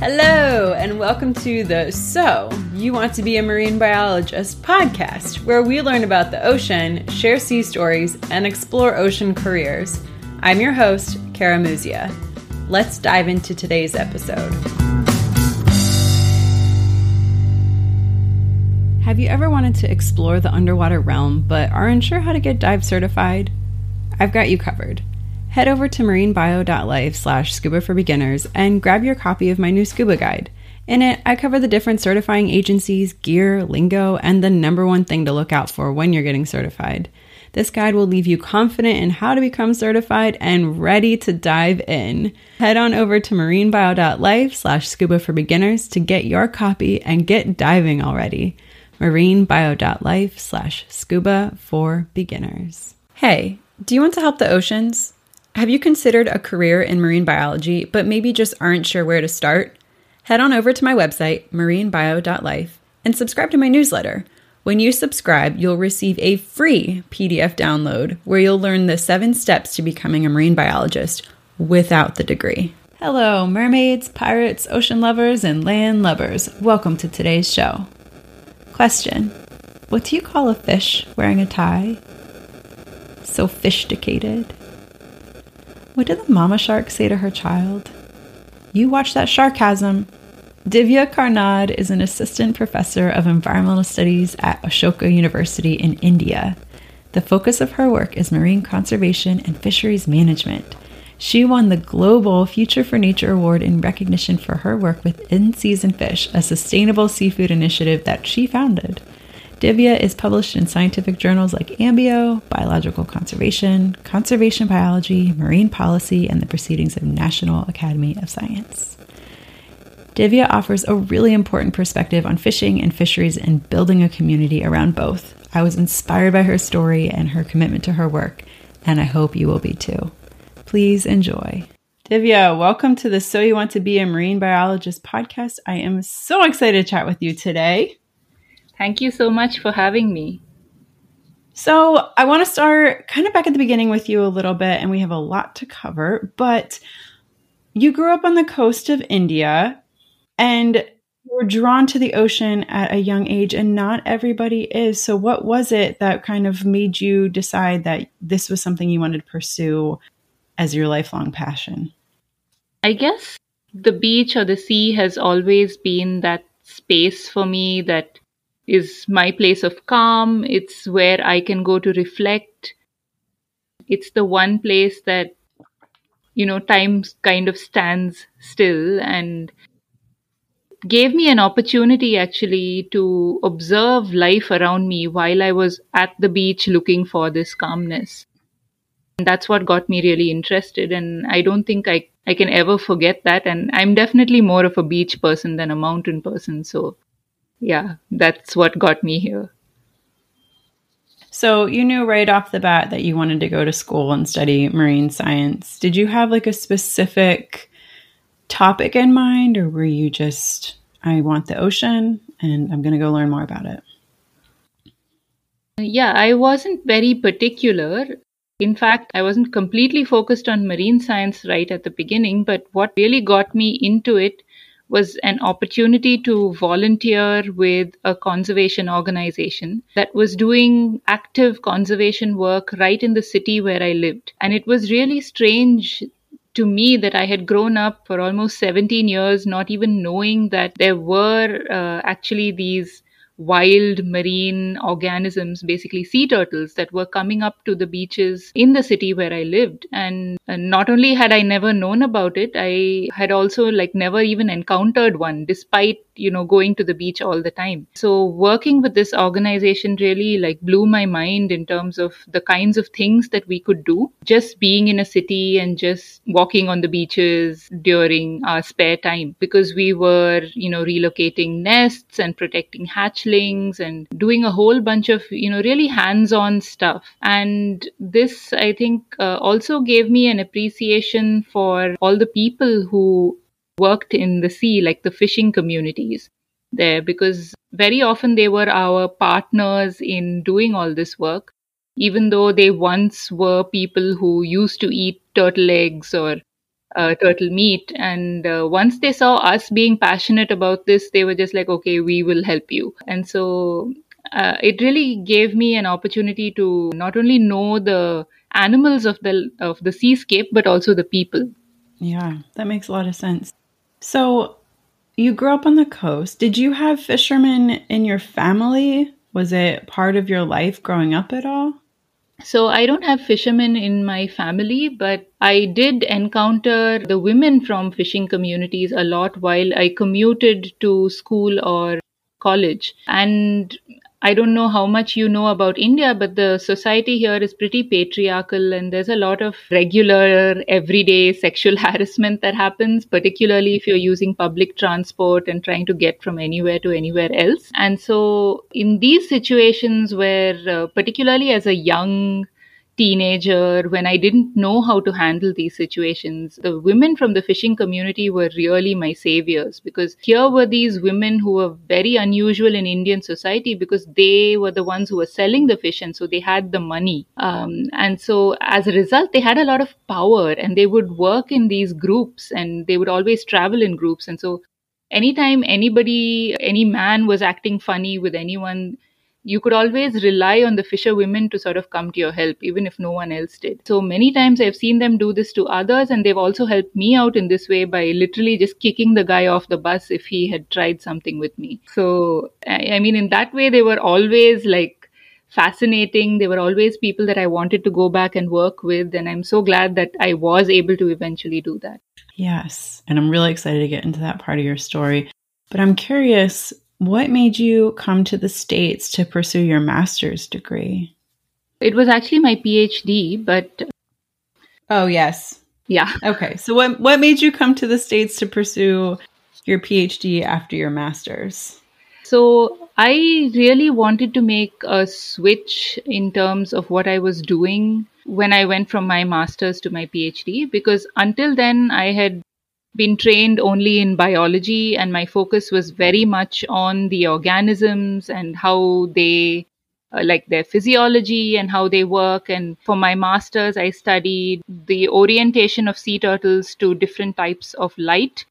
Hello, and welcome to the So You Want to Be a Marine Biologist podcast, where we learn about the ocean, share sea stories, and explore ocean careers. I'm your host, Kara Muzia. Let's dive into today's episode. Have you ever wanted to explore the underwater realm but aren't sure how to get dive certified? I've got you covered head over to marinebio.life slash scuba for beginners and grab your copy of my new scuba guide. In it, I cover the different certifying agencies, gear, lingo, and the number one thing to look out for when you're getting certified. This guide will leave you confident in how to become certified and ready to dive in. Head on over to marinebio.life slash scuba for beginners to get your copy and get diving already. marinebio.life slash scuba for beginners. Hey, do you want to help the oceans? Have you considered a career in marine biology, but maybe just aren't sure where to start? Head on over to my website, marinebio.life, and subscribe to my newsletter. When you subscribe, you'll receive a free PDF download where you'll learn the seven steps to becoming a marine biologist without the degree. Hello, mermaids, pirates, ocean lovers, and land lovers. Welcome to today's show. Question What do you call a fish wearing a tie? Sophisticated. What did the mama shark say to her child? You watch that sharkasm. Divya Karnad is an assistant professor of environmental studies at Ashoka University in India. The focus of her work is marine conservation and fisheries management. She won the Global Future for Nature Award in recognition for her work with In Season Fish, a sustainable seafood initiative that she founded. Divya is published in scientific journals like Ambio, Biological Conservation, Conservation Biology, Marine Policy, and the Proceedings of National Academy of Science. Divya offers a really important perspective on fishing and fisheries and building a community around both. I was inspired by her story and her commitment to her work, and I hope you will be too. Please enjoy. Divya, welcome to the So You Want to Be a Marine Biologist podcast. I am so excited to chat with you today. Thank you so much for having me. So, I want to start kind of back at the beginning with you a little bit, and we have a lot to cover. But you grew up on the coast of India and you were drawn to the ocean at a young age, and not everybody is. So, what was it that kind of made you decide that this was something you wanted to pursue as your lifelong passion? I guess the beach or the sea has always been that space for me that is my place of calm. It's where I can go to reflect. It's the one place that, you know, time kind of stands still and gave me an opportunity actually to observe life around me while I was at the beach looking for this calmness. And that's what got me really interested. And I don't think I, I can ever forget that. And I'm definitely more of a beach person than a mountain person. So yeah, that's what got me here. So you knew right off the bat that you wanted to go to school and study marine science. Did you have like a specific topic in mind, or were you just, I want the ocean and I'm going to go learn more about it? Yeah, I wasn't very particular. In fact, I wasn't completely focused on marine science right at the beginning, but what really got me into it was an opportunity to volunteer with a conservation organization that was doing active conservation work right in the city where I lived. And it was really strange to me that I had grown up for almost 17 years not even knowing that there were uh, actually these wild marine organisms, basically sea turtles, that were coming up to the beaches in the city where I lived. And, not only had I never known about it, I had also like never even encountered one, despite you know going to the beach all the time. So working with this organization really like blew my mind in terms of the kinds of things that we could do. Just being in a city and just walking on the beaches during our spare time because we were you know relocating nests and protecting hatchlings and doing a whole bunch of you know really hands-on stuff. And this i think uh, also gave me an appreciation for all the people who worked in the sea, like the fishing communities there, because very often they were our partners in doing all this work, even though they once were people who used to eat turtle eggs or uh, turtle meat. And uh, once they saw us being passionate about this, they were just like, okay, we will help you. And so uh, it really gave me an opportunity to not only know the animals of the of the seascape, but also the people. Yeah, that makes a lot of sense. So you grew up on the coast. Did you have fishermen in your family? Was it part of your life growing up at all? So I don't have fishermen in my family, but I did encounter the women from fishing communities a lot while I commuted to school or college. And I don't know how much you know about India, but the society here is pretty patriarchal and there's a lot of regular, everyday sexual harassment that happens, particularly if you're using public transport and trying to get from anywhere to anywhere else. And so, in these situations where, uh, particularly as a young teenager when I didn't know how to handle these situations. The women from the fishing community were really my saviors because here were these women who were very unusual in Indian society because they were the ones who were selling the fish and so they had the money. Um, and so as a result, they had a lot of power and they would work in these groups and they would always travel in groups. And so anytime anybody, any man was acting funny with anyone, you could always rely on the fisher women to sort of come to your help, even if no one else did. So many times I've seen them do this to others, and they've also helped me out in this way by literally just kicking the guy off the bus if he had tried something with me. So, I, mean, in that way, they were always like fascinating. They were always people that I wanted to go back and work with, and I'm so glad that I was able to eventually do that. Yes, and I'm really excited to get into that part of your story. But I'm curious, what made you come to the States to pursue your master's degree? It was actually my PhD, but. Oh, yes. Yeah. Okay. So, what, what made you come to the States to pursue your PhD after your master's? So, I really wanted to make a switch in terms of what I was doing when I went from my master's to my PhD because until then I had been trained only in biology and my focus was very much on the organisms and how they uh, like their physiology and how they work. And for my masters i studied the orientation of sea turtles to different types of light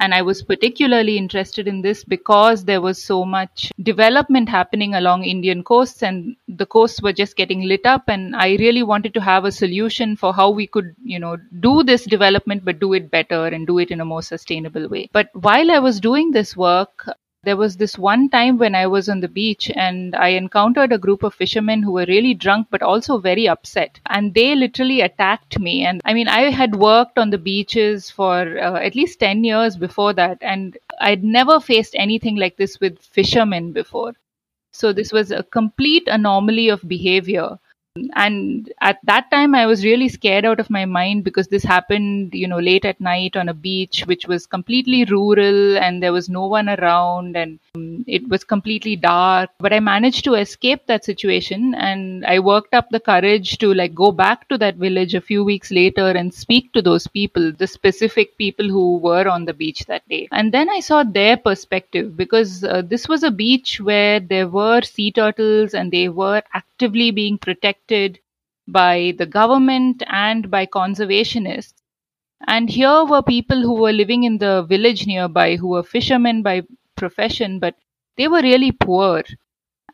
and I was particularly interested in this because there was so much development happening along Indian coasts and the coasts were just getting lit up. And I really wanted to have a solution for how we could, you know, do this development, but do it better and do it in a more sustainable way. But while I was doing this work, there was this one time when I was on the beach and I encountered a group of fishermen who were really drunk but also very upset. And they literally attacked me. And I mean, I had worked on the beaches for uh, at least 10 years before that. And I'd never faced anything like this with fishermen before. So this was a complete anomaly of behavior and at that time i was really scared out of my mind because this happened you know late at night on a beach which was completely rural and there was no one around and um, it was completely dark. But i managed to escape that situation and i worked up the courage to like go back to that village a few weeks later and speak to those people the specific people who were on the beach that day. And then i saw their perspective because uh, this was a beach where there were sea turtles and they were actively being protected by the government and by conservationists. And here were people who were living in the village nearby, who were fishermen by profession, but they were really poor.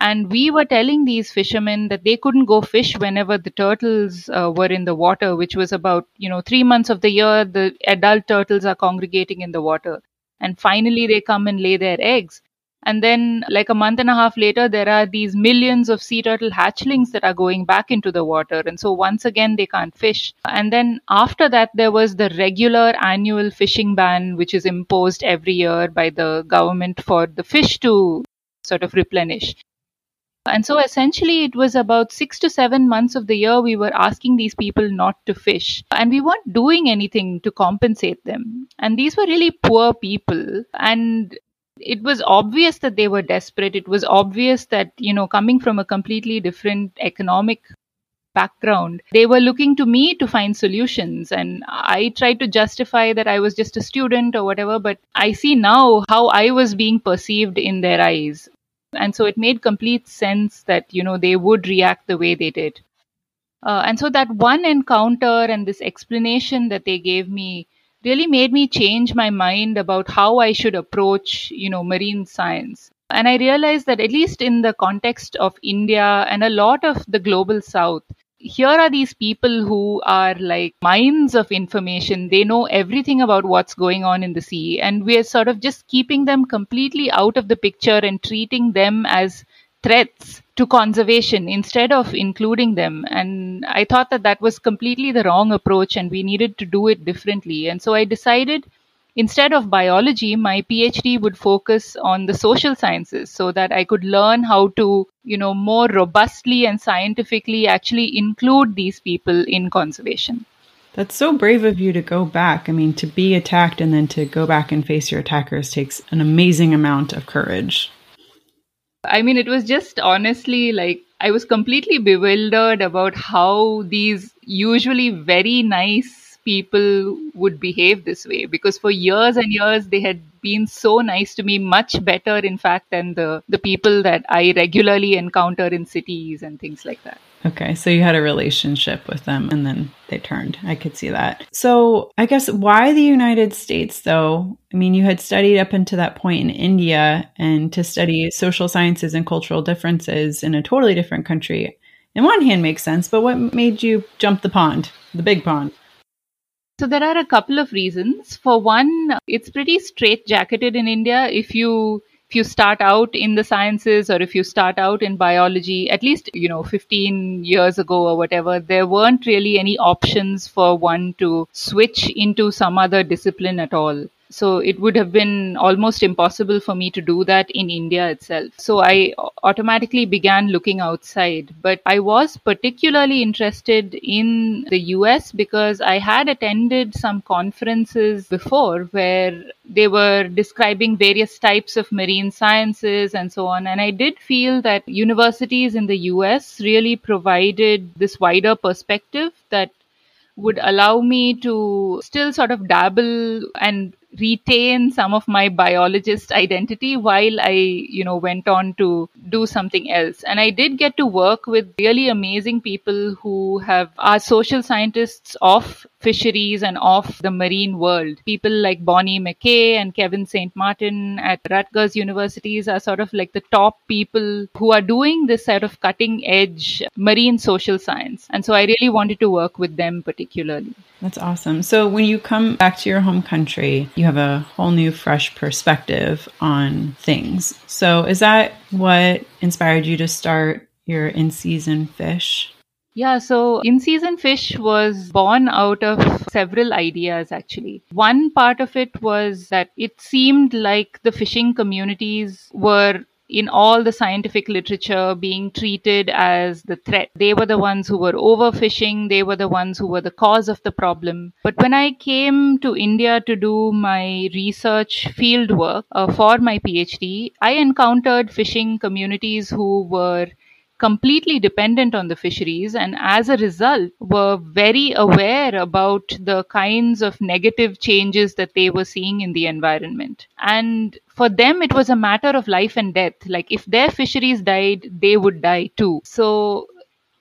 And we were telling these fishermen that they couldn't go fish whenever the turtles uh, were in the water, which was about, you know, three months of the year, the adult turtles are congregating in the water. And finally, they come and lay their eggs. And then, like a month and a half later, there are these millions of sea turtle hatchlings that are going back into the water. And so, once again, they can't fish. And then, after that, there was the regular annual fishing ban, which is imposed every year by the government for the fish to sort of replenish. And so essentially, it was about six to seven months of the year we were asking these people not to fish. And we weren't doing anything to compensate them. And these were really poor people. And it was obvious that they were desperate. It was obvious that, you know, coming from a completely different economic background, they were looking to me to find solutions. And I tried to justify that I was just a student or whatever, but I see now how I was being perceived in their eyes. And so it made complete sense that, you know, they would react the way they did. Uh, and so that one encounter and this explanation that they gave me really made me change my mind about how I should approach, you know, marine science. And I realized that at least in the context of India and a lot of the global south, here are these people who are like mines of information. They know everything about what's going on in the sea. And we're sort of just keeping them completely out of the picture and treating them as threats to conservation instead of including them. And I thought that that was completely the wrong approach and we needed to do it differently. And so I decided instead of biology, my PhD would focus on the social sciences so that I could learn how to, you know, more robustly and scientifically actually include these people in conservation. That's so brave of you to go back. I mean, to be attacked and then to go back and face your attackers takes an amazing amount of courage. I mean, it was just honestly like I was completely bewildered about how these usually very nice people would behave this way. Because for years and years they had been so nice to me much better in fact than the the people that i regularly encounter in cities and things like that okay so you had a relationship with them and then they turned i could see that so i guess why the united states though i mean you had studied up until that point in india and to study social sciences and cultural differences in a totally different country in one hand makes sense but what made you jump the pond the big pond so there are a couple of reasons. For one, it's pretty straight-jacketed in India. If you if you start out in the sciences or if you start out in biology, at least, you know, 15 years ago or whatever, there weren't really any options for one to switch into some other discipline at all. So it would have been almost impossible for me to do that in India itself. So I automatically began looking outside. But I was particularly interested in the US because I had attended some conferences before where they were describing various types of marine sciences and so on. And I did feel that universities in the US really provided this wider perspective that would allow me to still sort of dabble and retain some of my biologist identity while I, you know, went on to do something else. And I did get to work with really amazing people who have are social scientists of fisheries and of the marine world. People like Bonnie McKay and Kevin St. Martin at Rutgers universities are sort of like the top people who are doing this sort of cutting edge marine social science. And so I really wanted to work with them particularly. That's awesome. So when you come back to your home country, you have a whole new fresh perspective on things. So is that what inspired you to start your in season fish? Yeah, so In Season Fish was born out of several ideas actually. One part of it was that it seemed like the fishing communities were in all the scientific literature being treated as the threat. They were the ones who were overfishing, they were the ones who were the cause of the problem. But when I came to India to do my research field work uh, for my PhD, I encountered fishing communities who were completely dependent on the fisheries and as a result were very aware about the kinds of negative changes that they were seeing in the environment. And for them, it was a matter of life and death. Like if their fisheries died, they would die too. So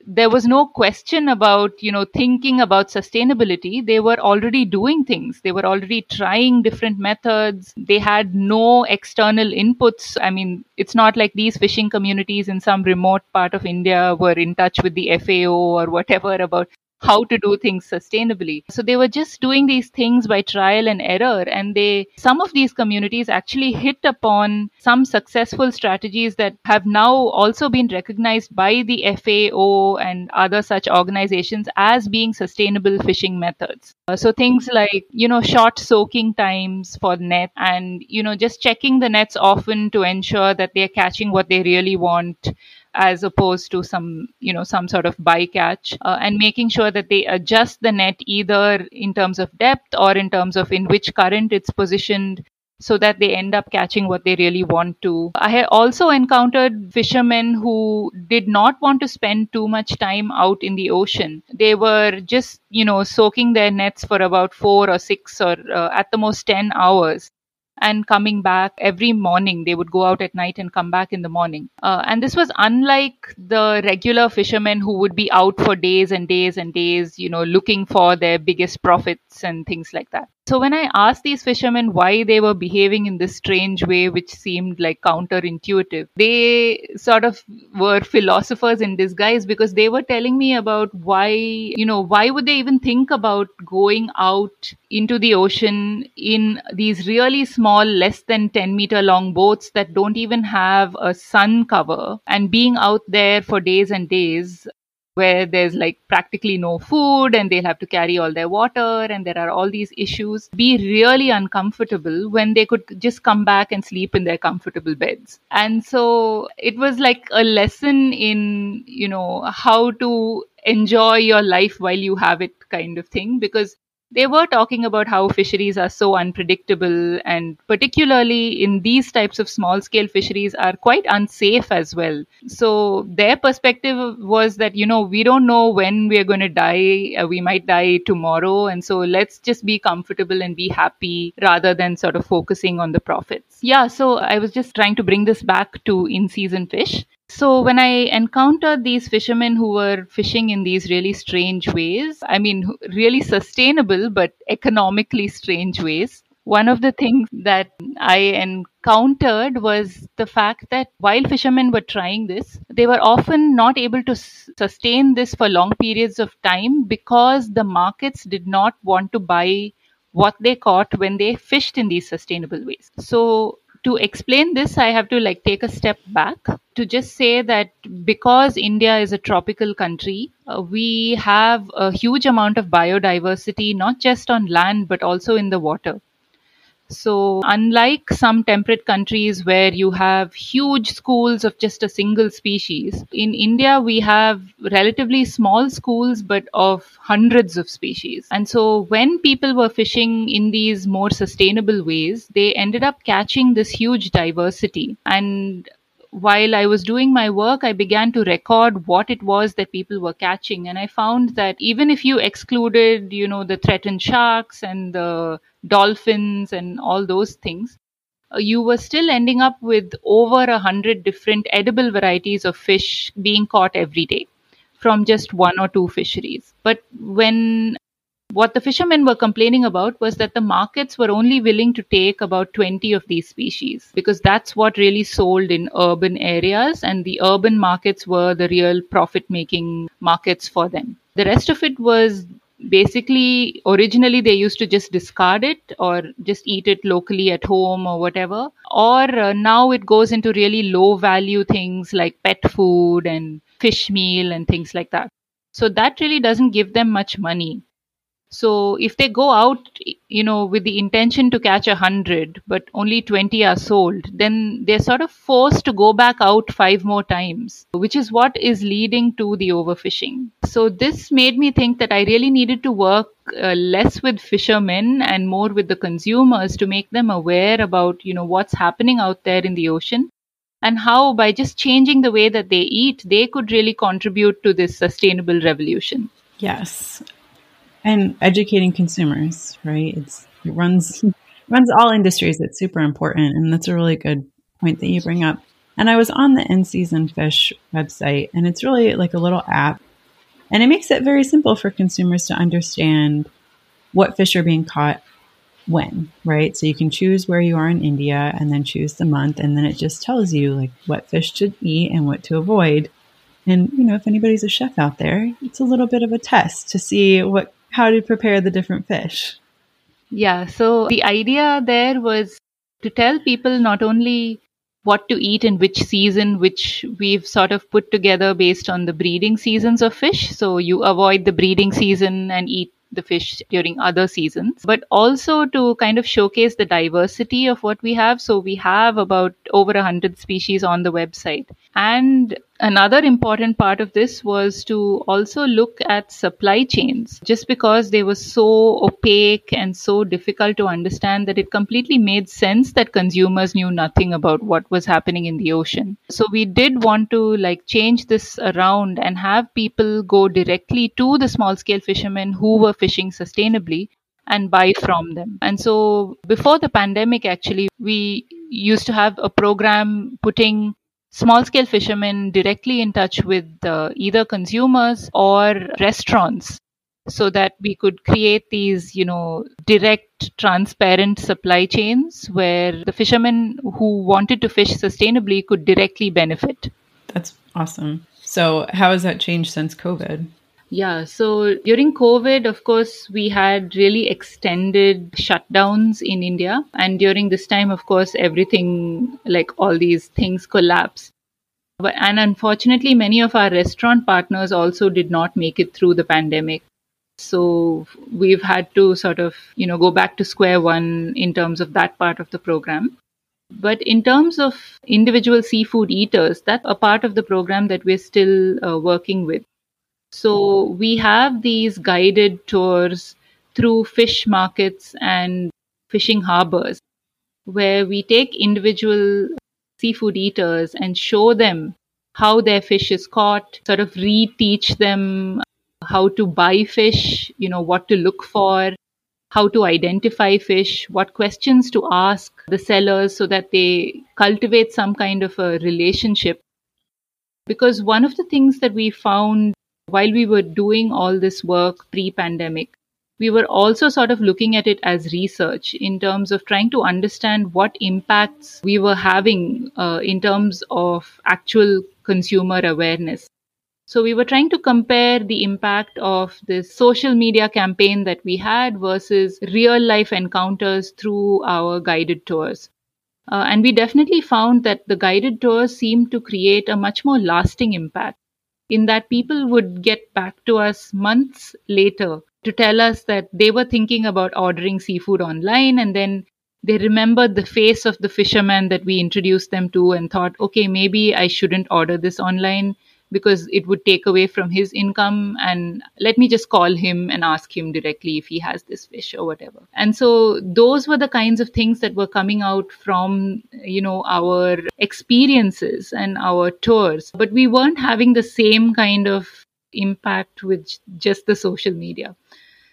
there was no question about you know thinking about sustainability. They were already doing things. They were already trying different methods. They had no external inputs. I mean it's not like these fishing communities in some remote part of india were in touch with the fao or whatever about how to do things sustainably. So they were just doing these things by trial and error. And they, some of these communities actually hit upon some successful strategies that have now also been recognized by the FAO and other such organizations as being sustainable fishing methods. Uh, so things like, you know, short soaking times for net and, you know, just checking the nets often to ensure that they're catching what they really want as opposed to some you know some sort of bycatch uh, and making sure that they adjust the net either in terms of depth or in terms of in which current it's positioned so that they end up catching what they really want to. I also encountered fishermen who did not want to spend too much time out in the ocean. They were just, you know, soaking their nets for about four or six or uh, at the most 10 hours and coming back every morning. They would go out at night and come back in the morning. Uh, and this was unlike the regular fishermen who would be out for days and days and days, you know, looking for their biggest profits and things like that. So when I asked these fishermen why they were behaving in this strange way, which seemed like counterintuitive, they sort of were philosophers in disguise because they were telling me about why, you know, why would they even think about going out into the ocean in these really small, less than 10 meter long boats that don't even have a sun cover and being out there for days and days where there's like practically no food and they'll have to carry all their water and there are all these issues be really uncomfortable when they could just come back and sleep in their comfortable beds. And so it was like a lesson in you know how to enjoy your life while you have it kind of thing because they were talking about how fisheries are so unpredictable and particularly in these types of small scale fisheries are quite unsafe as well. So their perspective was that you know we don't know when we're going to die uh, we might die tomorrow and so let's just be comfortable and be happy rather than sort of focusing on the profits. Yeah so i was just trying to bring this back to in season fish so when I encountered these fishermen who were fishing in these really strange ways, I mean, really sustainable but economically strange ways, one of the things that I encountered was the fact that while fishermen were trying this, they were often not able to sustain this for long periods of time because the markets did not want to buy what they caught when they fished in these sustainable ways. So to explain this, I have to like take a step back to just say that because India is a tropical country, uh, we have a huge amount of biodiversity, not just on land, but also in the water. So, unlike some temperate countries where you have huge schools of just a single species, in India we have relatively small schools but of hundreds of species. And so, when people were fishing in these more sustainable ways, they ended up catching this huge diversity. And while I was doing my work, I began to record what it was that people were catching. And I found that even if you excluded, you know, the threatened sharks and the dolphins and all those things, uh, you were still ending up with over a hundred different edible varieties of fish being caught every day from just one or two fisheries. But when what the fishermen were complaining about was that the markets were only willing to take about 20 of these species because that's what really sold in urban areas, and the urban markets were the real profit making markets for them. The rest of it was basically originally they used to just discard it or just eat it locally at home or whatever. Or uh, now it goes into really low value things like pet food and fish meal and things like that. So that really doesn't give them much money so if they go out, you know, with the intention to catch a hundred, but only 20 are sold, then they're sort of forced to go back out five more times, which is what is leading to the overfishing. So this made me think that I really needed to work uh, less with fishermen and more with the consumers to make them aware about, you know, what's happening out there in the ocean and how by just changing the way that they eat, they could really contribute to this sustainable revolution. Yes and educating consumers, right? It's it runs runs all industries. It's super important, and that's a really good point that you bring up. And I was on the In Season Fish website, and it's really like a little app, and it makes it very simple for consumers to understand what fish are being caught when, right? So you can choose where you are in India, and then choose the month, and then it just tells you like what fish to eat and what to avoid. And you know, if anybody's a chef out there, it's a little bit of a test to see what how to prepare the different fish. Yeah, so the idea there was to tell people not only what to eat in which season, which we've sort of put together based on the breeding seasons of fish. So you avoid the breeding season and eat the fish during other seasons, but also to kind of showcase the diversity of what we have. So we have about over a hundred species on the website. And another important part of this was to also look at supply chains just because they were so opaque and so difficult to understand that it completely made sense that consumers knew nothing about what was happening in the ocean so we did want to like change this around and have people go directly to the small scale fishermen who were fishing sustainably and buy from them. And so before the pandemic, actually, we used to have a program putting small scale fishermen directly in touch with uh, either consumers or restaurants so that we could create these, you know, direct, transparent supply chains where the fishermen who wanted to fish sustainably could directly benefit. That's awesome. So, how has that changed since COVID? Yeah, so during COVID, of course, we had really extended shutdowns in India. And during this time, of course, everything, like all these things collapsed. But, and unfortunately, many of our restaurant partners also did not make it through the pandemic. So we've had to sort of, you know, go back to square one in terms of that part of the program. But in terms of individual seafood eaters, that's a part of the program that we're still uh, working with. So we have these guided tours through fish markets and fishing harbors where we take individual seafood eaters and show them how their fish is caught, sort of reteach them how to buy fish, you know, what to look for, how to identify fish, what questions to ask the sellers so that they cultivate some kind of a relationship. Because one of the things that we found while we were doing all this work pre pandemic, we were also sort of looking at it as research in terms of trying to understand what impacts we were having uh, in terms of actual consumer awareness. So we were trying to compare the impact of this social media campaign that we had versus real life encounters through our guided tours. Uh, and we definitely found that the guided tours seemed to create a much more lasting impact in that people would get back to us months later to tell us that they were thinking about ordering seafood online and then they remembered the face of the fisherman that we introduced them to and thought, okay, maybe I shouldn't order this online because it would take away from his income. And let me just call him and ask him directly if he has this fish or whatever. And so those were the kinds of things that were coming out from you know our experiences and our tours. But we weren't having the same kind of impact with just the social media.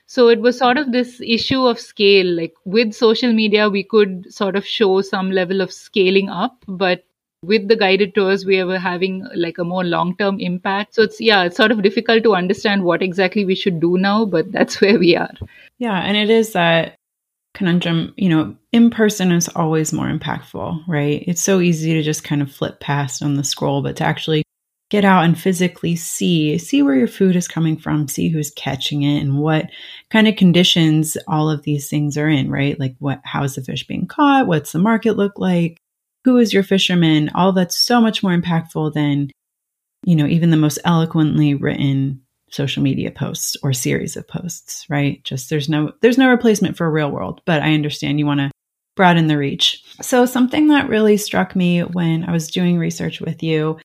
So it was sort of this issue of scale. Like with social media we could sort of show some level of scaling up but with the guided tours we were having like a more long term impact. So it's yeah it's sort of difficult to understand what exactly we should do now but that's where we are. Yeah and it is that conundrum you know in person is always more impactful right? It's so easy to just kind of flip past on the scroll but to actually get out and physically see see where your food is coming from see who's catching it and what kind of conditions all of these things are in right? Like what how's the fish being caught? What's the market look like who is your fisherman, all that's so much more impactful than, you know, even the most eloquently written social media posts or series of posts, right? Just there's no there's no replacement for real world, but I understand you want to broaden the reach. So something that really struck me when I was doing research with you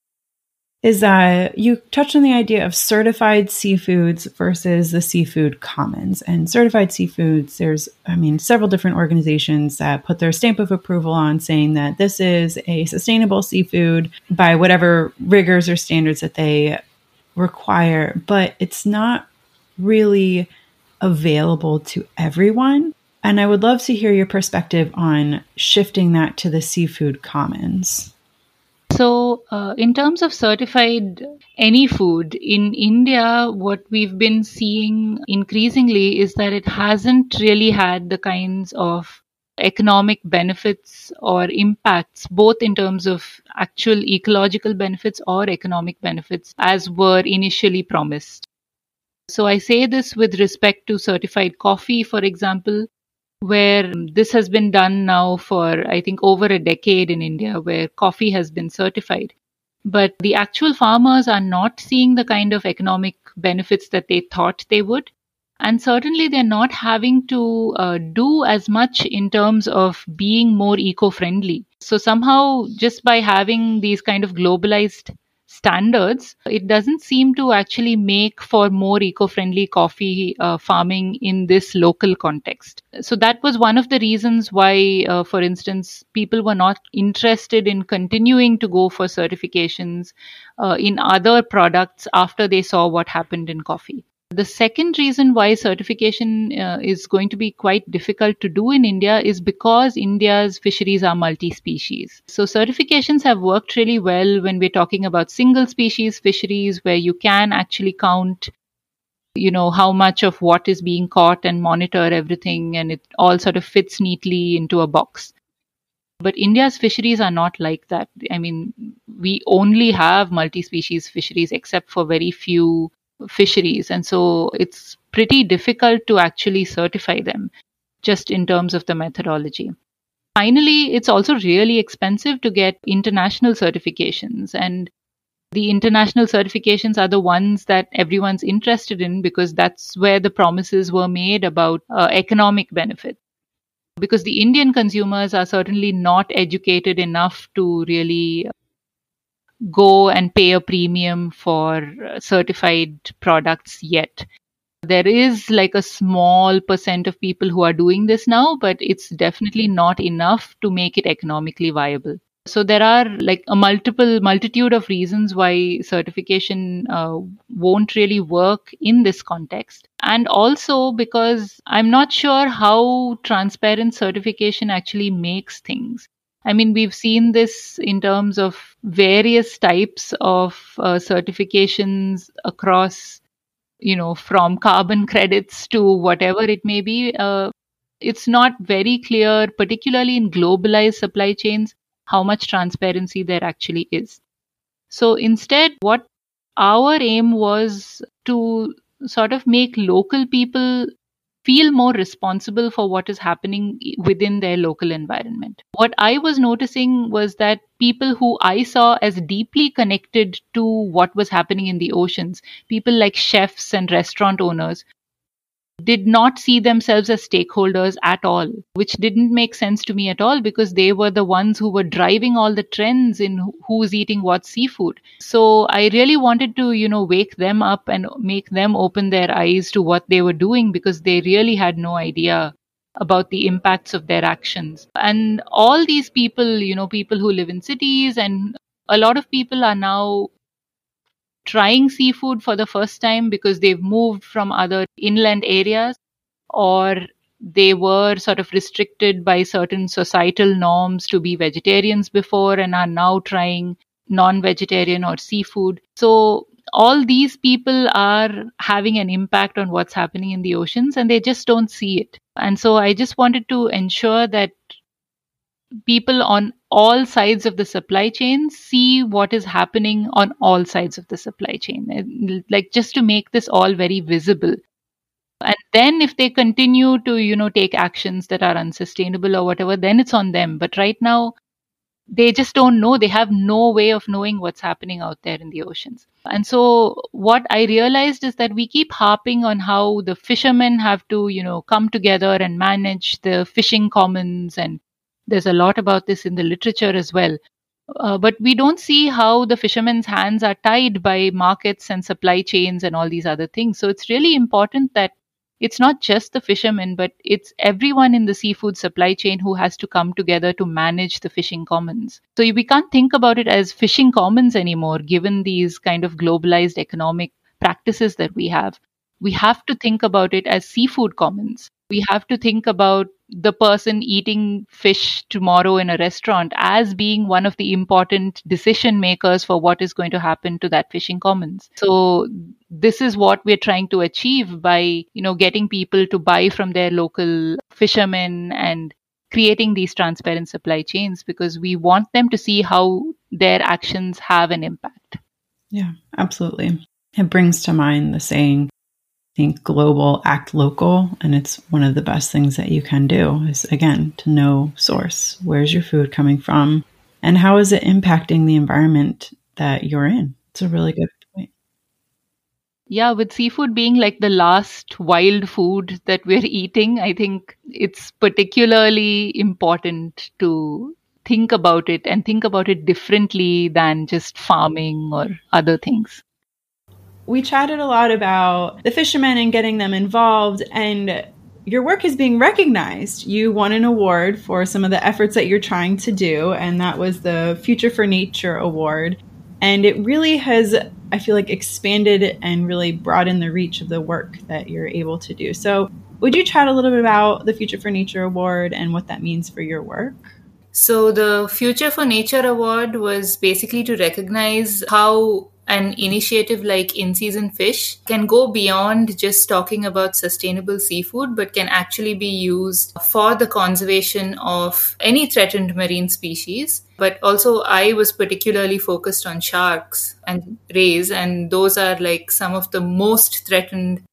is that you touched on the idea of certified seafoods versus the seafood commons. And certified seafoods, there's, I mean, several different organizations that put their stamp of approval on saying that this is a sustainable seafood by whatever rigors or standards that they require, but it's not really available to everyone. And I would love to hear your perspective on shifting that to the seafood commons. So, uh, in terms of certified any food in India, what we've been seeing increasingly is that it hasn't really had the kinds of economic benefits or impacts, both in terms of actual ecological benefits or economic benefits, as were initially promised. So, I say this with respect to certified coffee, for example where this has been done now for, I think, over a decade in India, where coffee has been certified. But the actual farmers are not seeing the kind of economic benefits that they thought they would. And certainly, they're not having to uh, do as much in terms of being more eco friendly. So, somehow, just by having these kind of globalized standards, it doesn't seem to actually make for more eco friendly coffee uh, farming in this local context. So, that was one of the reasons why, uh, for instance, people were not interested in continuing to go for certifications uh, in other products after they saw what happened in coffee. The second reason why certification uh, is going to be quite difficult to do in India is because India's fisheries are multi species. So, certifications have worked really well when we're talking about single species fisheries where you can actually count you know, how much of what is being caught and monitor everything, and it all sort of fits neatly into a box. But India's fisheries are not like that. I mean, we only have multi species fisheries except for very few fisheries. And so it's pretty difficult to actually certify them just in terms of the methodology. Finally, it's also really expensive to get international certifications. And the international certifications are the ones that everyone's interested in because that's where the promises were made about uh, economic benefit. Because the Indian consumers are certainly not educated enough to really go and pay a premium for certified products yet. There is like a small percent of people who are doing this now, but it's definitely not enough to make it economically viable. So there are like a multiple multitude of reasons why certification uh, won't really work in this context. And also because I'm not sure how transparent certification actually makes things. I mean, we've seen this in terms of various types of uh, certifications across, you know, from carbon credits to whatever it may be. Uh, it's not very clear, particularly in globalized supply chains, how much transparency there actually is. So instead, what our aim was to sort of make local people feel more responsible for what is happening within their local environment. What I was noticing was that people who I saw as deeply connected to what was happening in the oceans, people like chefs and restaurant owners, did not see themselves as stakeholders at all, which didn't make sense to me at all because they were the ones who were driving all the trends in who's eating what seafood. So I really wanted to, you know, wake them up and make them open their eyes to what they were doing because they really had no idea about the impacts of their actions. And all these people, you know, people who live in cities and a lot of people are now trying seafood for the first time because they've moved from other inland areas or they were sort of restricted by certain societal norms to be vegetarians before and are now trying non vegetarian or seafood. So, all these people are having an impact on what's happening in the oceans and they just don't see it. And so, I just wanted to ensure that people on all sides of the supply chain see what is happening on all sides of the supply chain. Like just to make this all very visible. And then if they continue to you know take actions that are unsustainable or whatever then it's on them. But right now they just don't know. They have no way of knowing what's happening out there in the oceans. And so what i realized is that we keep harping on how the fishermen have to you know come together and manage the fishing commons and there's a lot about this in the literature as well. Uh, but we don't see how the fishermen's hands are tied by markets and supply chains and all these other things. So it's really important that it's not just the fishermen, but it's everyone in the seafood supply chain who has to come together to manage the fishing commons. So we can't think about it as fishing commons anymore, given these kind of globalized economic practices that we have. We have to think about it as seafood commons we have to think about the person eating fish tomorrow in a restaurant as being one of the important decision makers for what is going to happen to that fishing commons. So this is what we're trying to achieve by you know getting people to buy from their local fishermen and creating these transparent supply chains because we want them to see how their actions have an impact. Yeah absolutely. It brings to mind the saying think global, act local. And it's one of the best things that you can do is, again, to know source. Where's your food coming from? And how is it impacting the environment that you're in? It's a really good point. Yeah, with seafood being like the last wild food that we're eating, I think it's particularly important to think about it and think about it differently than just farming or other things we chatted a lot about the fishermen and getting them involved and your work is being recognized. You won an award for some of the efforts that you're trying to do, and that was the Future for Nature Award. And it really has, I feel like, expanded and really broadened the reach of the work that you're able to do. So, would you chat a little bit about the Future for Nature Award and what that means for your work? So, the Future for Nature Award was basically to recognize how an initiative like In Season Fish can go beyond just talking about sustainable seafood, but can actually be used for the conservation of any threatened marine species. But also, I was particularly focused on sharks and rays, and those are like some of the most threatened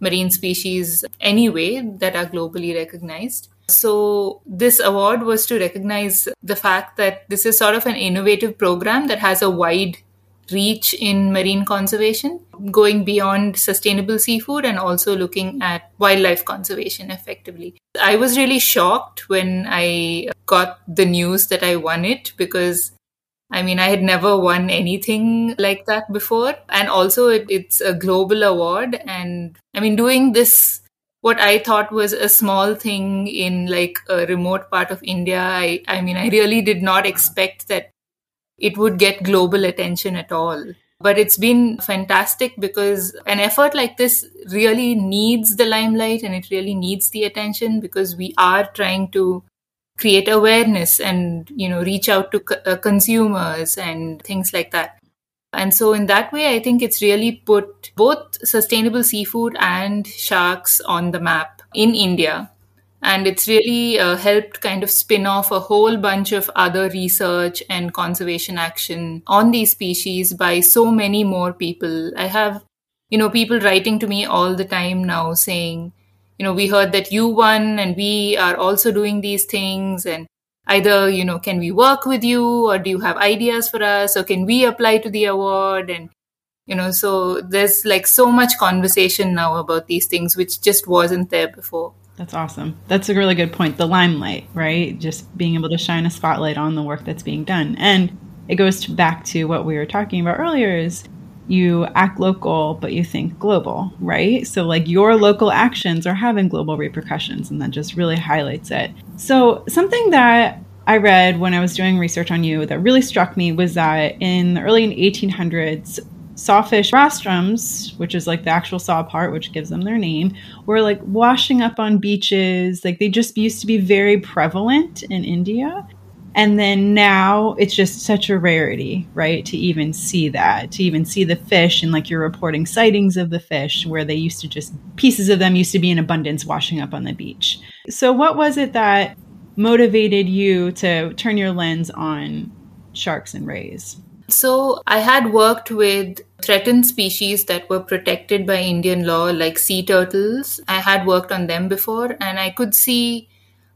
marine species anyway that are globally recognized. So, this award was to recognize the fact that this is sort of an innovative program that has a wide reach in marine conservation, going beyond sustainable seafood and also looking at wildlife conservation effectively. I was really shocked when I got the news that I won it because I mean, I had never won anything like that before. And also, it, it's a global award. And I mean, doing this, what I thought was a small thing in like a remote part of India, I, I mean, I really did not expect that it would get global attention at all. But it's been fantastic because an effort like this really needs the limelight and it really needs the attention because we are trying to create awareness and you know reach out to co- uh, consumers and things like that and so in that way i think it's really put both sustainable seafood and sharks on the map in india and it's really uh, helped kind of spin off a whole bunch of other research and conservation action on these species by so many more people. I have, you know, people writing to me all the time now saying, you know, we heard that you won and we are also doing these things and either, you know, can we work with you or do you have ideas for us or can we apply to the award and you know so there's like so much conversation now about these things which just wasn't there before that's awesome. That's a really good point. The limelight, right? Just being able to shine a spotlight on the work that's being done. And it goes back to what we were talking about earlier is you act local but you think global, right? So like your local actions are having global repercussions and that just really highlights it. So something that I read when I was doing research on you that really struck me was that in the early 1800s sawfish rostrums, which is like the actual saw part, which gives them their name, were like washing up on beaches. Like they just used to be very prevalent in India. And then now it's just such a rarity, right? To even see that, to even see the fish and like you're reporting sightings of the fish where they used to just, pieces of them used to be in abundance washing up on the beach. So, what was it that motivated you to turn your lens on sharks and rays? So, I had worked with threatened species that were protected by Indian law, like sea turtles. I had worked on them before, and I could see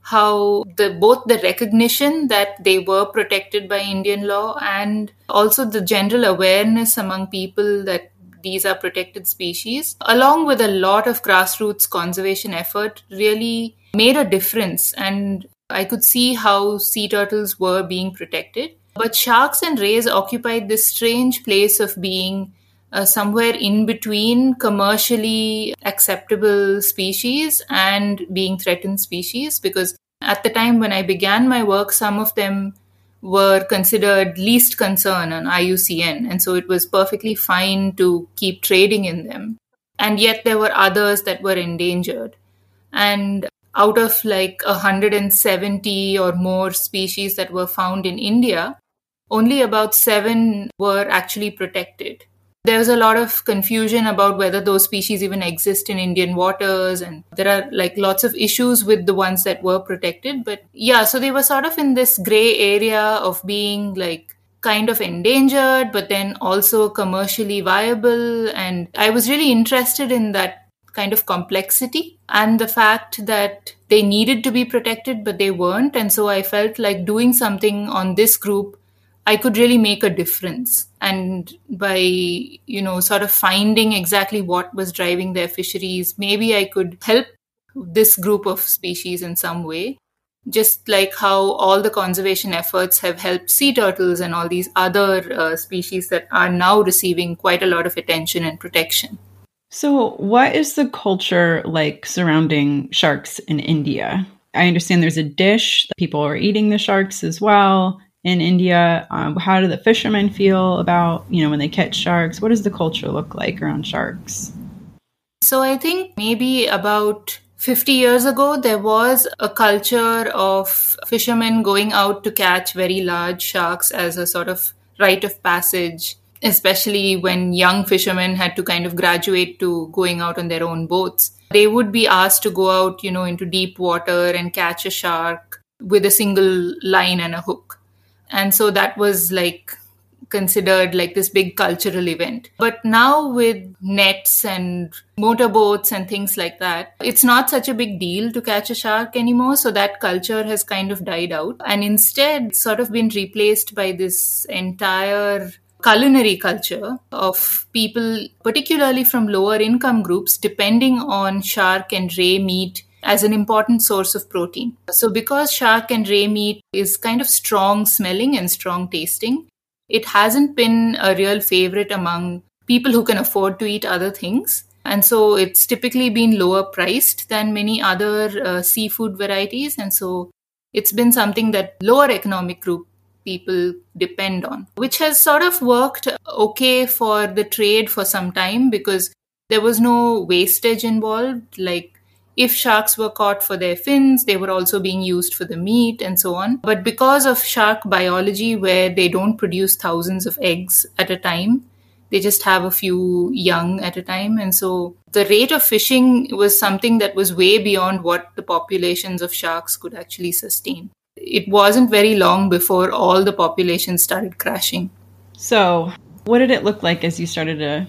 how the both the recognition that they were protected by Indian law and also the general awareness among people that these are protected species, along with a lot of grassroots conservation effort, really made a difference. And I could see how sea turtles were being protected. But sharks and rays occupied this strange place of being uh, somewhere in between commercially acceptable species and being threatened species because at the time when I began my work, some of them were considered least concern on IUCN, and so it was perfectly fine to keep trading in them. And yet there were others that were endangered. And out of like 170 or more species that were found in India, only about seven were actually protected. There was a lot of confusion about whether those species even exist in Indian waters, and there are like lots of issues with the ones that were protected. But yeah, so they were sort of in this gray area of being like kind of endangered, but then also commercially viable. And I was really interested in that kind of complexity and the fact that they needed to be protected, but they weren't. And so I felt like doing something on this group I could really make a difference. And by, you know, sort of finding exactly what was driving their fisheries, maybe I could help this group of species in some way. Just like how all the conservation efforts have helped sea turtles and all these other uh, species that are now receiving quite a lot of attention and protection. So, what is the culture like surrounding sharks in India? I understand there's a dish that people are eating the sharks as well in India? Um, how do the fishermen feel about, you know, when they catch sharks? What does the culture look like around sharks? So I think maybe about 50 years ago, there was a culture of fishermen going out to catch very large sharks as a sort of rite of passage. especially when young fishermen had to kind of graduate to going out on their own boats. They would be asked to go out, you know, into deep water and catch a shark with a single line and a hook. And so that was like considered like this big cultural event. But now with nets and motorboats and things like that, it's not such a big deal to catch a shark anymore. So that culture has kind of died out and instead sort of been replaced by this entire culinary culture of people, particularly from lower income groups, depending on shark and ray meat as an important source of protein. So, because shark and ray meat is kind of strong smelling and strong tasting, it hasn't been a real favorite among people who can afford to eat other things. And so it's typically been lower priced than many other uh, seafood varieties. And so it's been something that lower economic group people depend on, which has sort of worked okay for the trade for some time because there was no wastage involved. Like if sharks were caught for their fins, they were also being used for the meat and so on. But because of shark biology, where they don't produce thousands of eggs at a time, they just have a few young at a time. And so the rate of fishing was something that was way beyond what the populations of sharks could actually sustain. It wasn't very long before all the populations started crashing. So, what did it look like as you started to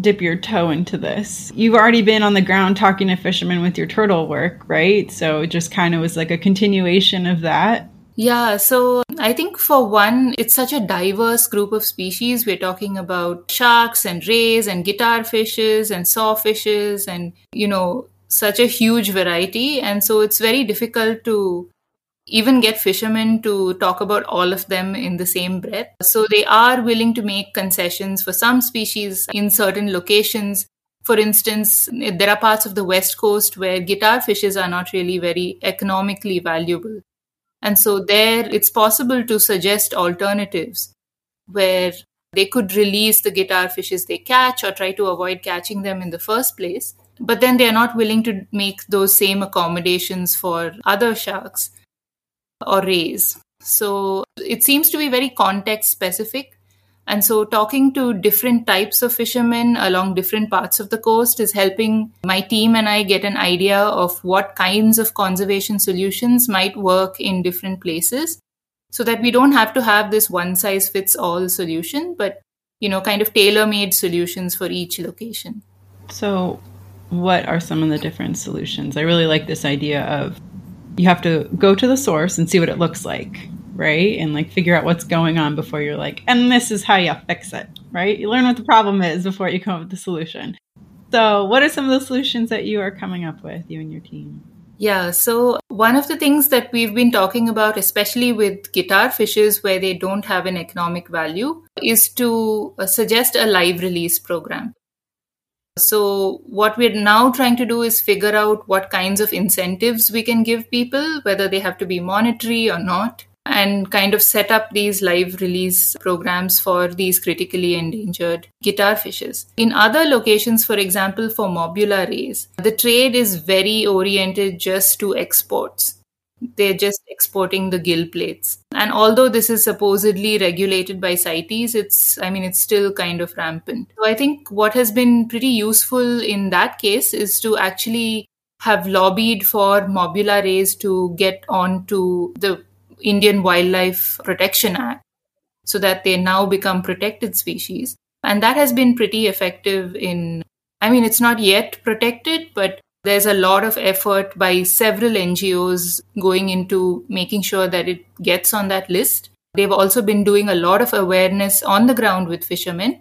dip your toe into this. You've already been on the ground talking to fishermen with your turtle work, right? So it just kind of was like a continuation of that. Yeah, so I think for one, it's such a diverse group of species. We're talking about sharks and rays and guitar fishes and sawfishes and, you know, such a huge variety. And so it's very difficult to even get fishermen to talk about all of them in the same breath. So they are willing to make concessions for some species in certain locations. For instance, there are parts of the west coast where guitar fishes are not really very economically valuable. And so there it's possible to suggest alternatives where they could release the guitar fishes they catch or try to avoid catching them in the first place. But then they are not willing to make those same accommodations for other sharks or rays. So it seems to be very context specific. And so talking to different types of fishermen along different parts of the coast is helping my team and I get an idea of what kinds of conservation solutions might work in different places so that we don't have to have this one size fits all solution, but you know, kind of tailor made solutions for each location. So, what are some of the different solutions? I really like this idea of you have to go to the source and see what it looks like, right? And like figure out what's going on before you're like, and this is how you fix it, right? You learn what the problem is before you come up with the solution. So, what are some of the solutions that you are coming up with, you and your team? Yeah, so one of the things that we've been talking about, especially with guitar fishes where they don't have an economic value, is to uh, suggest a live release program. So, what we're now trying to do is figure out what kinds of incentives we can give people, whether they have to be monetary or not, and kind of set up these live release programs for these critically endangered guitar fishes. In other locations, for example, for mobula rays, the trade is very oriented just to exports they're just exporting the gill plates. And although this is supposedly regulated by CITES, it's, I mean, it's still kind of rampant. So I think what has been pretty useful in that case is to actually have lobbied for mobula rays to get onto the Indian Wildlife Protection Act so that they now become protected species. And that has been pretty effective in, I mean, it's not yet protected, but there's a lot of effort by several NGOs going into making sure that it gets on that list. They've also been doing a lot of awareness on the ground with fishermen.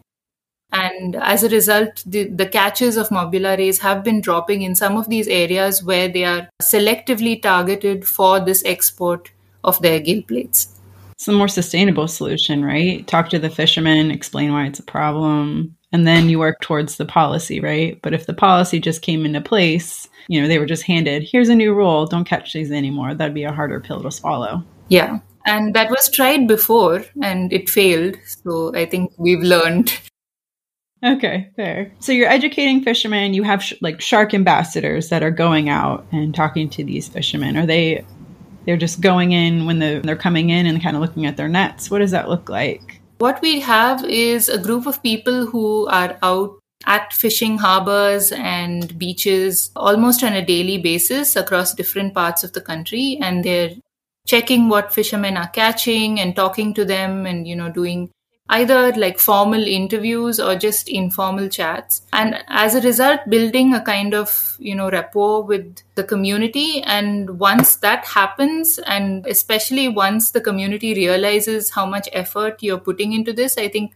And as a result, the, the catches of mobula rays have been dropping in some of these areas where they are selectively targeted for this export of their gill plates. It's a more sustainable solution, right? Talk to the fishermen, explain why it's a problem, and then you work towards the policy, right? But if the policy just came into place, you know, they were just handed, here's a new rule, don't catch these anymore, that'd be a harder pill to swallow. Yeah. And that was tried before and it failed. So I think we've learned. Okay, fair. So you're educating fishermen. You have sh- like shark ambassadors that are going out and talking to these fishermen. Are they they're just going in when, the, when they're coming in and kind of looking at their nets? What does that look like? What we have is a group of people who are out at fishing harbors and beaches almost on a daily basis across different parts of the country and they're checking what fishermen are catching and talking to them and you know doing either like formal interviews or just informal chats. And as a result building a kind of you know rapport with the community. And once that happens and especially once the community realizes how much effort you're putting into this i think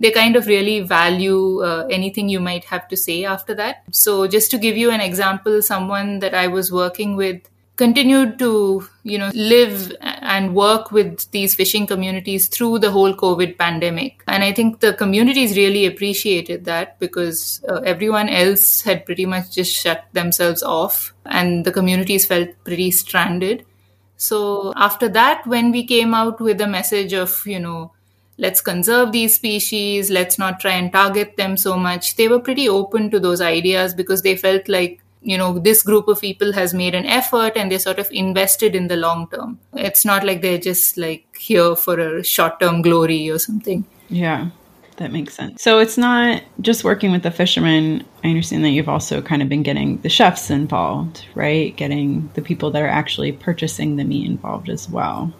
they kind of really value uh, anything you might have to say after that. So just to give you an example someone that i was working with continued to you know live and work with these fishing communities through the whole covid pandemic. And i think the communities really appreciated that because uh, everyone else had pretty much just shut themselves off and the communities felt pretty stranded. So after that when we came out with a message of you know let's conserve these species let's not try and target them so much they were pretty open to those ideas because they felt like you know this group of people has made an effort and they're sort of invested in the long term. It's not like they're just like here for a short term glory or something. Yeah that makes sense. So it's not just working with the fishermen. I understand that you've also kind of been getting the chefs involved right? Getting the people that are actually purchasing the meat involved as well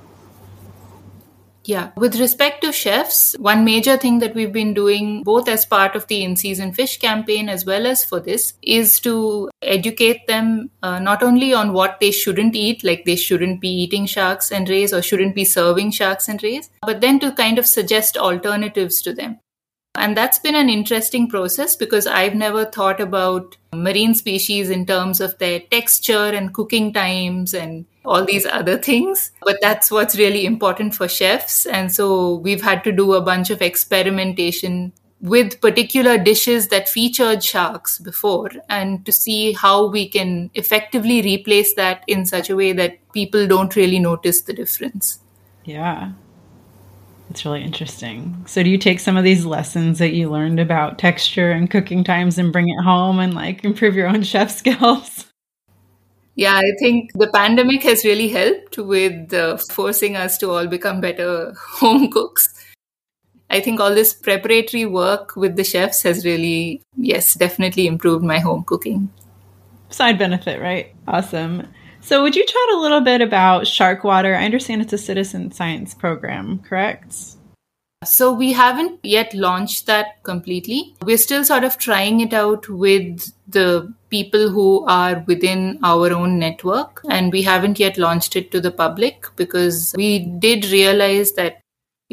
yeah. With respect to chefs, one major thing that we've been doing, both as part of the in season fish campaign as well as for this, is to educate them uh, not only on what they shouldn't eat, like they shouldn't be eating sharks and rays or shouldn't be serving sharks and rays, but then to kind of suggest alternatives to them. And that's been an interesting process because I've never thought about marine species in terms of their texture and cooking times and all these other things. But that's what's really important for chefs. And so we've had to do a bunch of experimentation with particular dishes that featured sharks before and to see how we can effectively replace that in such a way that people don't really notice the difference. Yeah. It's really interesting. So, do you take some of these lessons that you learned about texture and cooking times and bring it home and like improve your own chef skills? Yeah, I think the pandemic has really helped with uh, forcing us to all become better home cooks. I think all this preparatory work with the chefs has really, yes, definitely improved my home cooking. Side benefit, right? Awesome. So, would you chat a little bit about Shark Water? I understand it's a citizen science program, correct? So, we haven't yet launched that completely. We're still sort of trying it out with the people who are within our own network, and we haven't yet launched it to the public because we did realize that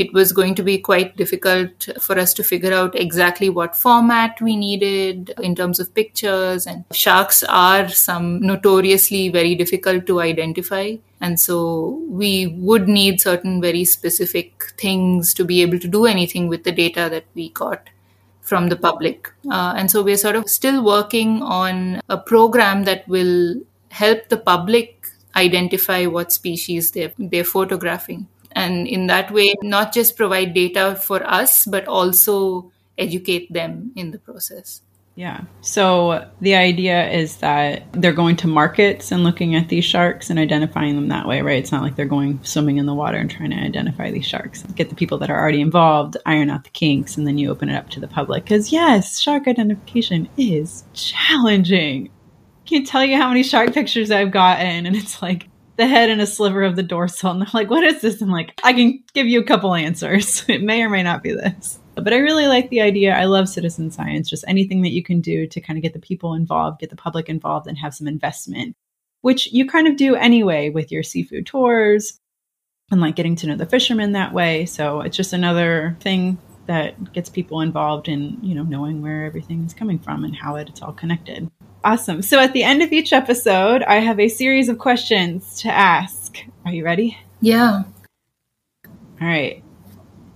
it was going to be quite difficult for us to figure out exactly what format we needed in terms of pictures. And sharks are some notoriously very difficult to identify. And so we would need certain very specific things to be able to do anything with the data that we got from the public. Uh, and so we're sort of still working on a program that will help the public identify what species they're, they're photographing and in that way not just provide data for us but also educate them in the process yeah. So the idea is that they're going to markets and looking at these sharks and identifying them that way, right? It's not like they're going swimming in the water and trying to identify these sharks. Get the people that are already involved, iron out the kinks, and then you open it up to the public. Because, yes, shark identification is challenging. Can't tell you how many shark pictures I've gotten, and it's like the head and a sliver of the dorsal. And they're like, what is this? I'm like, I can give you a couple answers. It may or may not be this. But I really like the idea. I love citizen science, just anything that you can do to kind of get the people involved, get the public involved, and have some investment, which you kind of do anyway with your seafood tours and like getting to know the fishermen that way. So it's just another thing that gets people involved in, you know, knowing where everything is coming from and how it's all connected. Awesome. So at the end of each episode, I have a series of questions to ask. Are you ready? Yeah. All right.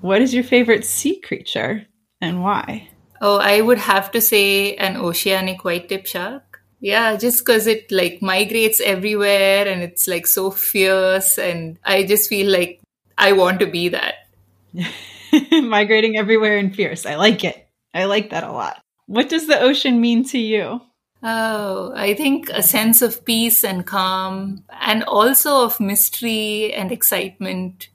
What is your favorite sea creature and why? Oh, I would have to say an oceanic white tip shark. Yeah, just because it like migrates everywhere and it's like so fierce, and I just feel like I want to be that. Migrating everywhere and fierce. I like it. I like that a lot. What does the ocean mean to you? Oh, I think a sense of peace and calm, and also of mystery and excitement.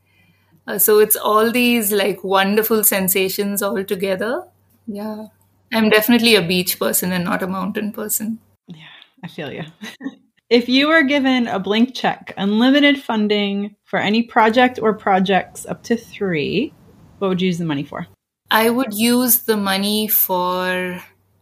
Uh, so it's all these like wonderful sensations all together. Yeah. I'm definitely a beach person and not a mountain person. Yeah, I feel you. if you were given a blank check, unlimited funding for any project or projects up to three, what would you use the money for? I would use the money for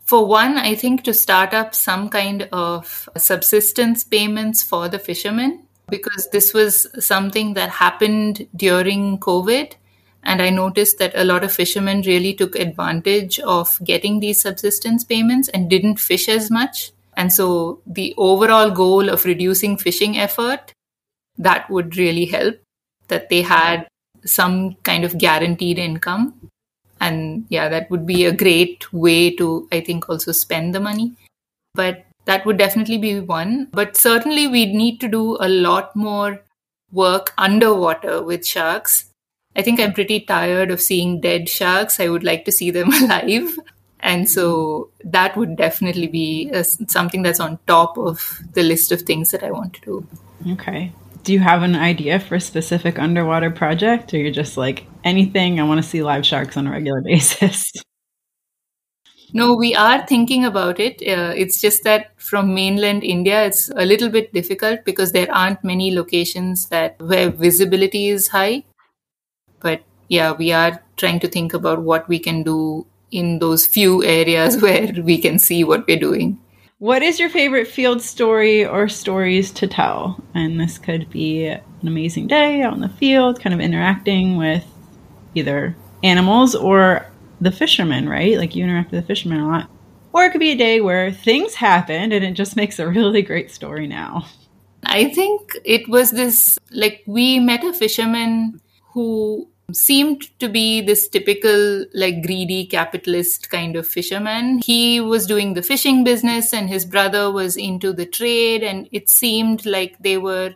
for one, I think to start up some kind of subsistence payments for the fishermen because this was something that happened during COVID. And I noticed that a lot of fishermen really took advantage of getting these subsistence payments and didn't fish as much. And so the overall goal of reducing fishing effort, that would really help that they had some kind of guaranteed income. And yeah, that would be a great way to, I think, also spend the money. But that would definitely be one. But certainly, we'd need to do a lot more work underwater with sharks. I think I'm pretty tired of seeing dead sharks. I would like to see them alive. And so that would definitely be something that's on top of the list of things that I want to do. Okay. Do you have an idea for a specific underwater project, or you're just like anything? I want to see live sharks on a regular basis. No, we are thinking about it. Uh, it's just that from mainland India, it's a little bit difficult because there aren't many locations that where visibility is high. But yeah, we are trying to think about what we can do in those few areas where we can see what we're doing. What is your favorite field story or stories to tell? And this could be an amazing day out in the field, kind of interacting with either animals or the fishermen, right? Like you interact with the fishermen a lot. Or it could be a day where things happened and it just makes a really great story now. I think it was this like we met a fisherman who seemed to be this typical like greedy capitalist kind of fisherman. He was doing the fishing business and his brother was into the trade and it seemed like they were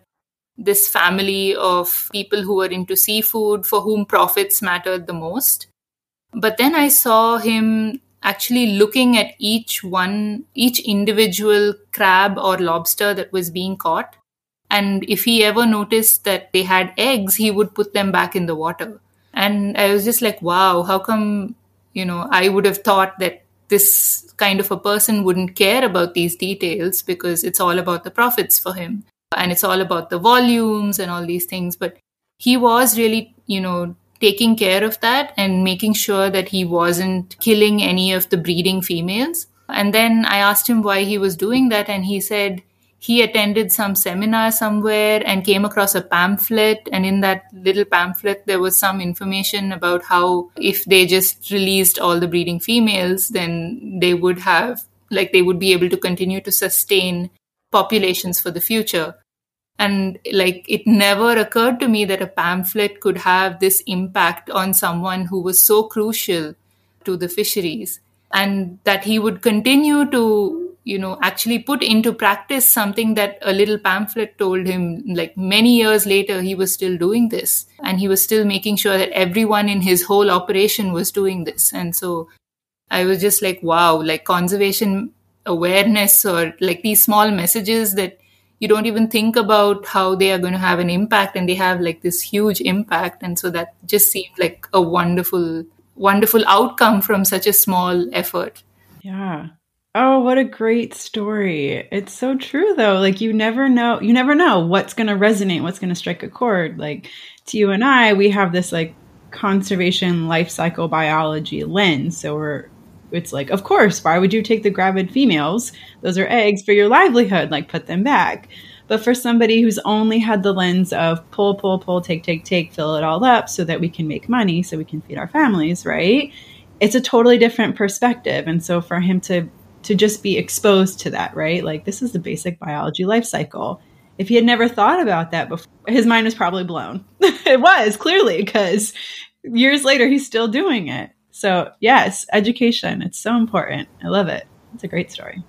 this family of people who were into seafood for whom profits mattered the most. But then I saw him actually looking at each one, each individual crab or lobster that was being caught. And if he ever noticed that they had eggs, he would put them back in the water. And I was just like, wow, how come, you know, I would have thought that this kind of a person wouldn't care about these details because it's all about the profits for him and it's all about the volumes and all these things. But he was really, you know, taking care of that and making sure that he wasn't killing any of the breeding females. And then I asked him why he was doing that, and he said he attended some seminar somewhere and came across a pamphlet. And in that little pamphlet, there was some information about how if they just released all the breeding females, then they would have, like, they would be able to continue to sustain populations for the future and like it never occurred to me that a pamphlet could have this impact on someone who was so crucial to the fisheries and that he would continue to you know actually put into practice something that a little pamphlet told him like many years later he was still doing this. And he was still making sure that everyone in his whole operation was doing this. And so i was just like wow like conservation awareness or like these small messages that you don't even think about how they are going to have an impact. And they have like this huge impact. And so that just seemed like a wonderful wonderful outcome from such a small effort. Yeah oh what a great story it's so true though like you never know you never know what's going to resonate what's going to strike a chord like to you and i we have this like conservation life cycle biology lens so we're it's like, of course, why would you take the gravid females? Those are eggs for your livelihood, like put them back. But for somebody who's only had the lens of pull, pull, pull, take, take, take, fill it all up so that we can make money, so we can feed our families, right? It's a totally different perspective. And so for him to to just be exposed to that, right? Like this is the basic biology life cycle. If he had never thought about that before, his mind was probably blown. it was clearly because years later he's still doing it. So, yes, education. It's so important. I love it. It's a great story.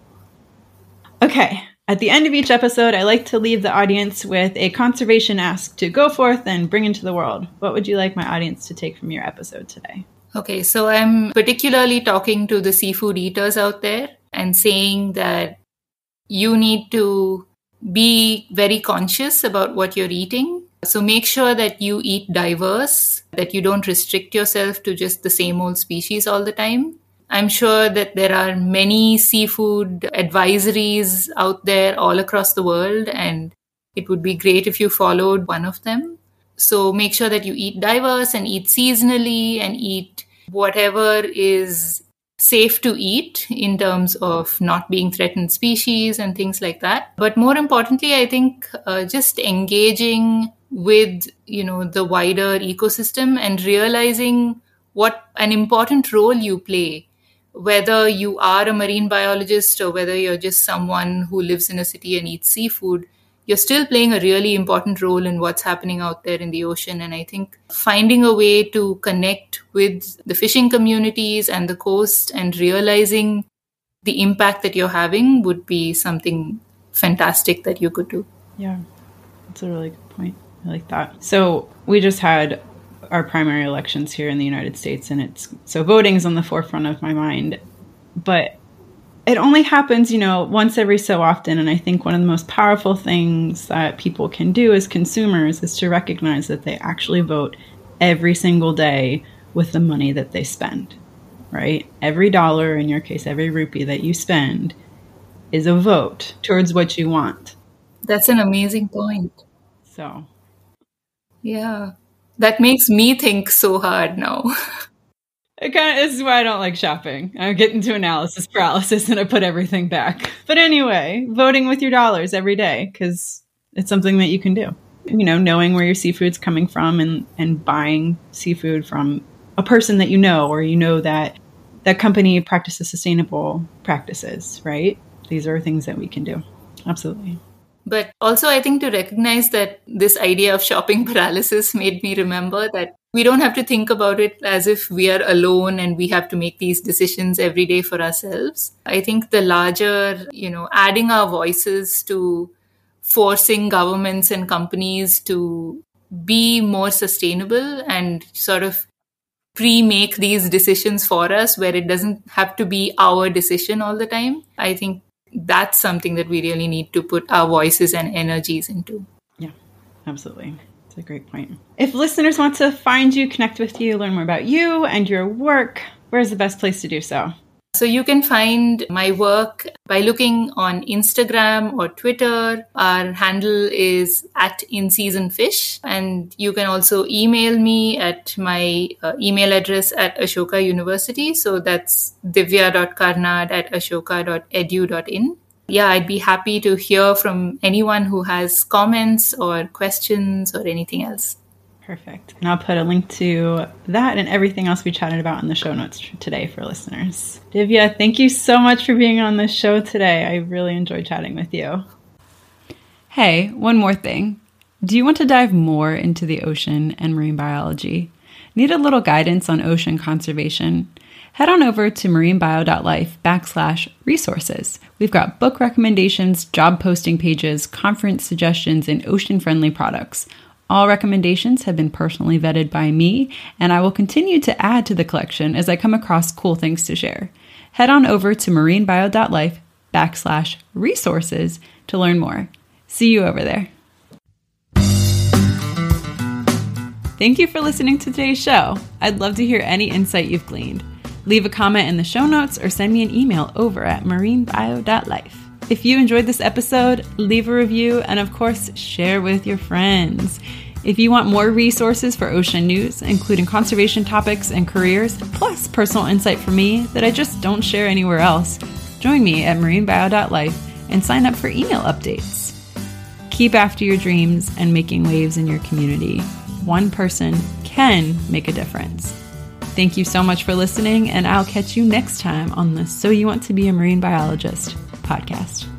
Okay. At the end of each episode, I like to leave the audience with a conservation ask to go forth and bring into the world. What would you like my audience to take from your episode today? Okay, so I'm particularly talking to the seafood eaters out there and saying that you need to be very conscious about what you're eating So make sure that you eat diverse, that you don't restrict yourself to just the same old species all the time. I'm sure that there are many seafood advisories out there all across the world, and it would be great if you followed one of them. So make sure that you eat diverse and eat seasonally and eat whatever is safe to eat in terms of not being threatened species and things like that. But more importantly, I think uh, just engaging with you know the wider ecosystem and realizing what an important role you play whether you are a marine biologist or whether you're just someone who lives in a city and eats seafood you're still playing a really important role in what's happening out there in the ocean. And I think finding a way to connect with the fishing communities and the coast and realizing the impact that you're having would be something fantastic that you could do. Yeah, that's a really good point. I like that. So we just had our primary elections here in the United States, and it's so voting's on the forefront of my mind. But it only happens, you know, once every so often. And I think one of the most powerful things that people can do as consumers is to recognize that they actually vote every single day with the money that they spend, right? Every dollar, in your case, every rupee that you spend is a vote towards what you want. That's an amazing point. So, yeah, that makes me think so hard now. It kind of this is why I don't like shopping. I get into analysis paralysis and I put everything back. But anyway, voting with your dollars every day because it's something that you can do. You know, knowing where your seafood's coming from and and buying seafood from a person that you know or you know that that company practices sustainable practices, right? These are things that we can do. Absolutely. But also, I think to recognize that this idea of shopping paralysis made me remember that we don't have to think about it as if we are alone and we have to make these decisions every day for ourselves. I think the larger, you know, adding our voices to forcing governments and companies to be more sustainable and sort of pre make these decisions for us where it doesn't have to be our decision all the time. I think that's something that we really need to put our voices and energies into. Yeah, absolutely. That's a great point. If listeners want to find you, connect with you, learn more about you and your work, where's the best place to do so? So you can find my work by looking on Instagram or Twitter. Our handle is at in season fish. And you can also email me at my uh, email address at Ashoka University. So that's divya.karnad at ashoka.edu.in yeah, I'd be happy to hear from anyone who has comments or questions or anything else. Perfect. And I'll put a link to that and everything else we chatted about in the show notes today for listeners. Divya, thank you so much for being on the show today. I really enjoyed chatting with you. Hey, one more thing. Do you want to dive more into the ocean and marine biology? Need a little guidance on ocean conservation? Head on over to marinebio.life backslash resources. We've got book recommendations, job posting pages, conference suggestions, and ocean friendly products. All recommendations have been personally vetted by me, and I will continue to add to the collection as I come across cool things to share. Head on over to marinebio.life backslash resources to learn more. See you over there. Thank you for listening to today's show. I'd love to hear any insight you've gleaned. Leave a comment in the show notes or send me an email over at marinebio.life. If you enjoyed this episode, leave a review and, of course, share with your friends. If you want more resources for ocean news, including conservation topics and careers, plus personal insight from me that I just don't share anywhere else, join me at marinebio.life and sign up for email updates. Keep after your dreams and making waves in your community. One person can make a difference. Thank you so much for listening, and I'll catch you next time on the So You Want to Be a Marine Biologist podcast.